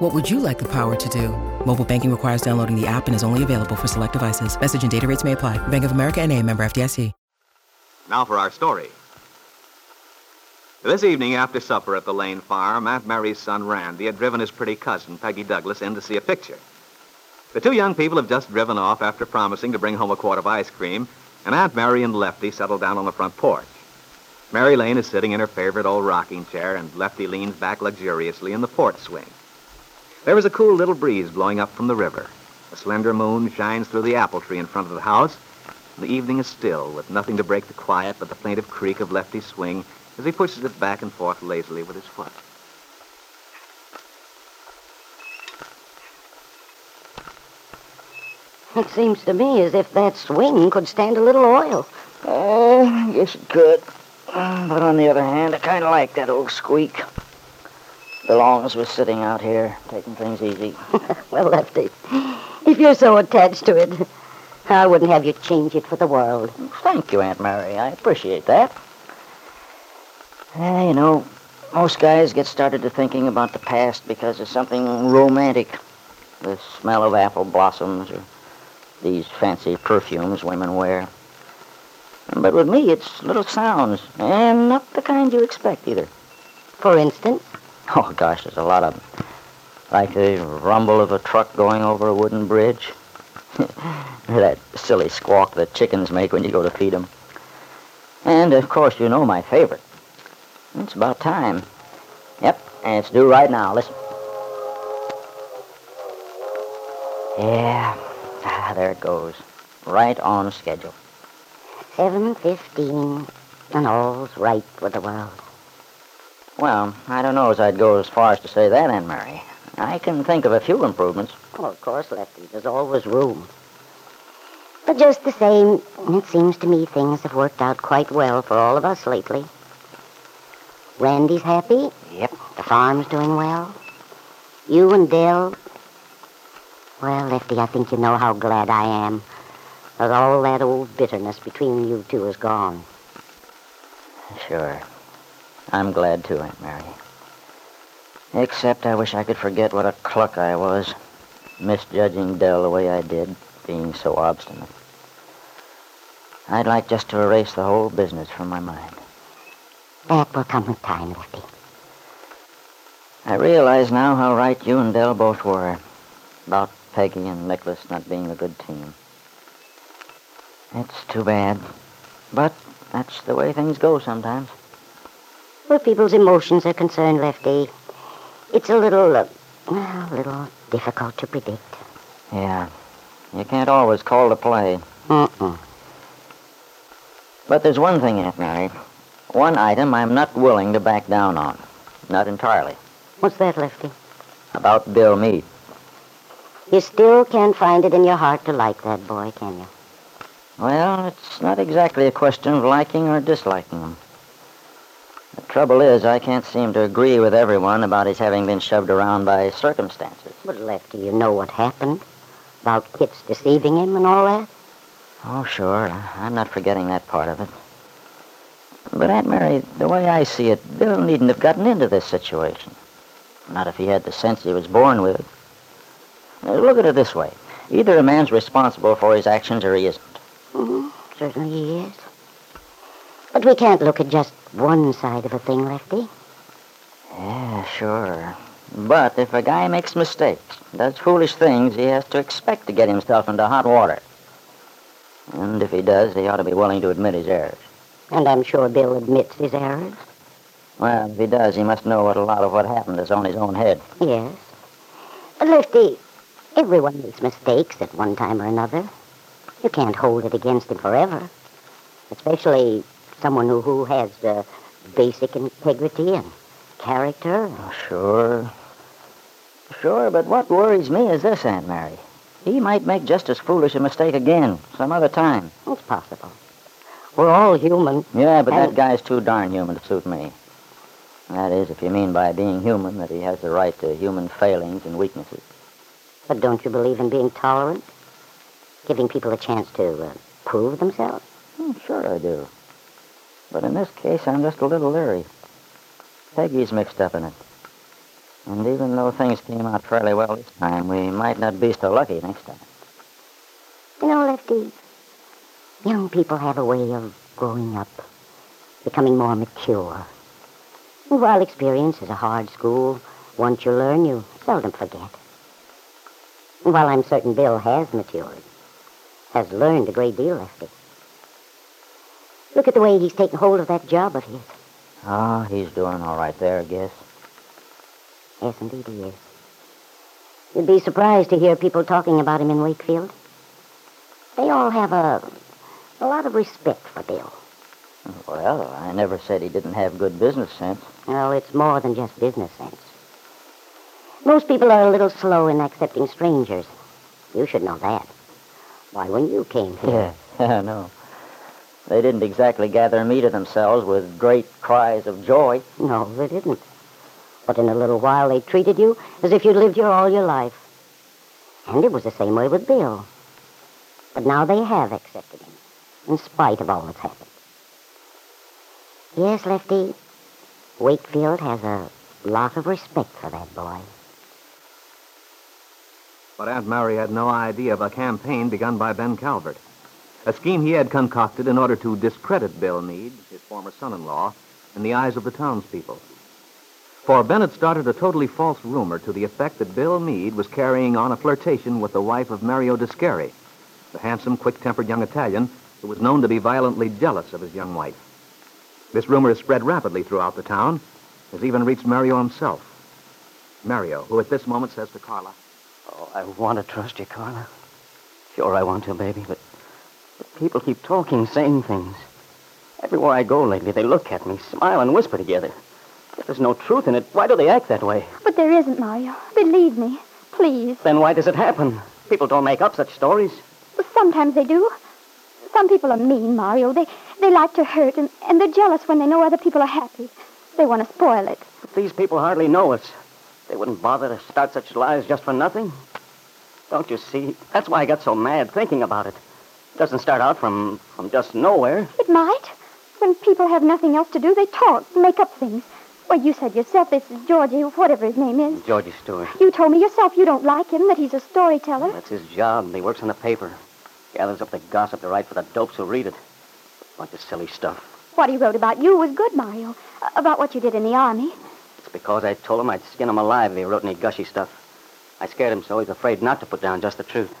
What would you like the power to do? Mobile banking requires downloading the app and is only available for select devices. Message and data rates may apply. Bank of America and a member FDIC. Now for our story. This evening after supper at the Lane farm, Aunt Mary's son Randy had driven his pretty cousin, Peggy Douglas, in to see a picture. The two young people have just driven off after promising to bring home a quart of ice cream, and Aunt Mary and Lefty settle down on the front porch. Mary Lane is sitting in her favorite old rocking chair, and Lefty leans back luxuriously in the porch swing. There is a cool little breeze blowing up from the river. A slender moon shines through the apple tree in front of the house, the evening is still, with nothing to break the quiet but the plaintive creak of Lefty's swing as he pushes it back and forth lazily with his foot. It seems to me as if that swing could stand a little oil. Uh, I guess it could. But on the other hand, I kind of like that old squeak. The long as we're sitting out here, taking things easy. well, Lefty, if you're so attached to it, I wouldn't have you change it for the world. Thank you, Aunt Mary. I appreciate that. Uh, you know, most guys get started to thinking about the past because of something romantic. The smell of apple blossoms or these fancy perfumes women wear. But with me, it's little sounds, and not the kind you expect either. For instance, Oh, gosh, there's a lot of them. Like the rumble of a truck going over a wooden bridge. that silly squawk that chickens make when you go to feed them. And, of course, you know my favorite. It's about time. Yep, and it's due right now. Listen. Yeah, ah, there it goes. Right on schedule. 7.15, and all's right with the world. Well, I don't know as I'd go as far as to say that, Aunt Mary. I can think of a few improvements. Oh, of course, Lefty, there's always room. But just the same, it seems to me things have worked out quite well for all of us lately. Randy's happy. Yep. The farm's doing well. You and Dell. Well, Lefty, I think you know how glad I am that all that old bitterness between you two is gone. Sure. I'm glad too, Aunt Mary. Except I wish I could forget what a cluck I was, misjudging Dell the way I did, being so obstinate. I'd like just to erase the whole business from my mind. That will come with time, Lefty. I realize now how right you and Dell both were about Peggy and Nicholas not being a good team. It's too bad, but that's the way things go sometimes. Where people's emotions are concerned, Lefty, it's a little, uh, well, a little difficult to predict. Yeah, you can't always call the play. Mm-mm. But there's one thing, Aunt Mary. One item I'm not willing to back down on. Not entirely. What's that, Lefty? About Bill Meade. You still can't find it in your heart to like that boy, can you? Well, it's not exactly a question of liking or disliking him. The trouble is, I can't seem to agree with everyone about his having been shoved around by circumstances. But, Lefty, you know what happened. About Kit's deceiving him and all that. Oh, sure. I'm not forgetting that part of it. But, Aunt Mary, the way I see it, Bill needn't have gotten into this situation. Not if he had the sense he was born with. Look at it this way. Either a man's responsible for his actions or he isn't. Mm-hmm. Certainly he is. But we can't look at just one side of a thing, Lefty. Yeah, sure. But if a guy makes mistakes, does foolish things, he has to expect to get himself into hot water. And if he does, he ought to be willing to admit his errors. And I'm sure Bill admits his errors. Well, if he does, he must know what a lot of what happened is on his own head. Yes. Lefty, everyone makes mistakes at one time or another. You can't hold it against him forever. Especially someone who, who has uh, basic integrity and character. Oh, sure. Sure, but what worries me is this, Aunt Mary. He might make just as foolish a mistake again, some other time. It's possible. We're all human. Yeah, but that guy's too darn human to suit me. That is, if you mean by being human that he has the right to human failings and weaknesses. But don't you believe in being tolerant? Giving people a chance to uh, prove themselves? Hmm, sure I do. But in this case, I'm just a little leery. Peggy's mixed up in it. And even though things came out fairly well this time, we might not be so lucky next time. You know, Lefty, young people have a way of growing up, becoming more mature. And while experience is a hard school, once you learn, you seldom forget. And while I'm certain Bill has matured, has learned a great deal, Lefty. Look at the way he's taken hold of that job of his. Oh, he's doing all right there, I guess. Yes, indeed he is. You'd be surprised to hear people talking about him in Wakefield. They all have a, a lot of respect for Bill. Well, I never said he didn't have good business sense. Well, it's more than just business sense. Most people are a little slow in accepting strangers. You should know that. Why, when you came here, Yeah, I know. They didn't exactly gather me to themselves with great cries of joy. no, they didn't. But in a little while, they treated you as if you'd lived here all your life. And it was the same way with Bill. But now they have accepted him, in spite of all that's happened. Yes, Lefty, Wakefield has a lot of respect for that boy. But Aunt Mary had no idea of a campaign begun by Ben Calvert. A scheme he had concocted in order to discredit Bill Meade, his former son-in-law, in the eyes of the townspeople. For Ben had started a totally false rumor to the effect that Bill Meade was carrying on a flirtation with the wife of Mario Descari, the handsome, quick-tempered young Italian who was known to be violently jealous of his young wife. This rumor has spread rapidly throughout the town, has even reached Mario himself. Mario, who at this moment says to Carla, Oh, I want to trust you, Carla. Sure, I want to, baby, but people keep talking, saying things. Everywhere I go lately, they look at me, smile, and whisper together. If there's no truth in it, why do they act that way? But there isn't, Mario. Believe me. Please. Then why does it happen? People don't make up such stories. Well, sometimes they do. Some people are mean, Mario. They they like to hurt, and, and they're jealous when they know other people are happy. They want to spoil it. But these people hardly know us. They wouldn't bother to start such lies just for nothing. Don't you see? That's why I got so mad thinking about it. It doesn't start out from, from just nowhere. It might. When people have nothing else to do, they talk, make up things. Well, you said yourself this is Georgie, whatever his name is. Georgie Stewart. You told me yourself you don't like him, that he's a storyteller. That's his job. He works in the paper. Gathers up the gossip to write for the dopes who read it. Bunch of silly stuff. What he wrote about you was good, Mario. About what you did in the army. It's because I told him I'd skin him alive if he wrote any gushy stuff. I scared him so he's afraid not to put down just the truth.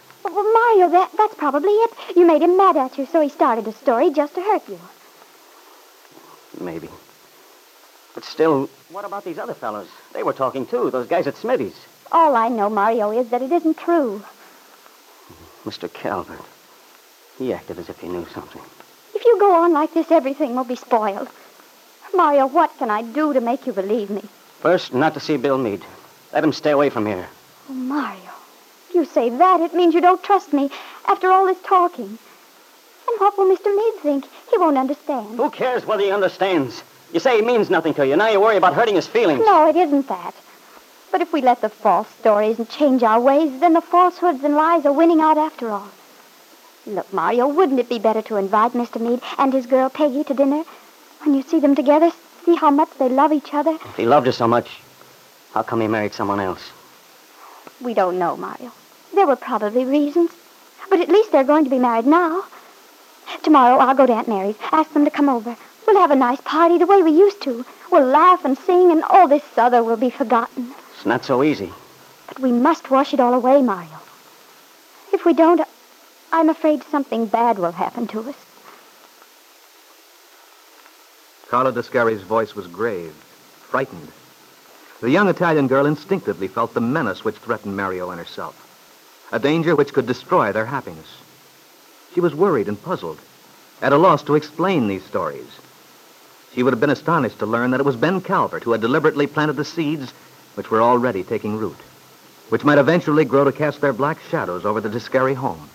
Well, that, that's probably it. You made him mad at you, so he started a story just to hurt you. Maybe. But still, what about these other fellows? They were talking too, those guys at Smithy's. All I know, Mario, is that it isn't true. Mr. Calvert. He acted as if he knew something. If you go on like this, everything will be spoiled. Mario, what can I do to make you believe me? First, not to see Bill Meade. Let him stay away from here. Oh, Mario, you say that, it means you don't trust me after all this talking. And what will Mr. Meade think? He won't understand. Who cares whether he understands? You say he means nothing to you. Now you worry about hurting his feelings. No, it isn't that. But if we let the false stories and change our ways, then the falsehoods and lies are winning out after all. Look, Mario, wouldn't it be better to invite Mr. Meade and his girl Peggy to dinner? When you see them together, see how much they love each other? If he loved her so much, how come he married someone else? We don't know, Mario. There were probably reasons. But at least they're going to be married now. Tomorrow I'll go to Aunt Mary's, ask them to come over. We'll have a nice party the way we used to. We'll laugh and sing, and all this other will be forgotten. It's not so easy. But we must wash it all away, Mario. If we don't, I'm afraid something bad will happen to us. Carla Descari's voice was grave, frightened. The young Italian girl instinctively felt the menace which threatened Mario and herself, a danger which could destroy their happiness. She was worried and puzzled, at a loss to explain these stories. She would have been astonished to learn that it was Ben Calvert who had deliberately planted the seeds which were already taking root, which might eventually grow to cast their black shadows over the Descari home.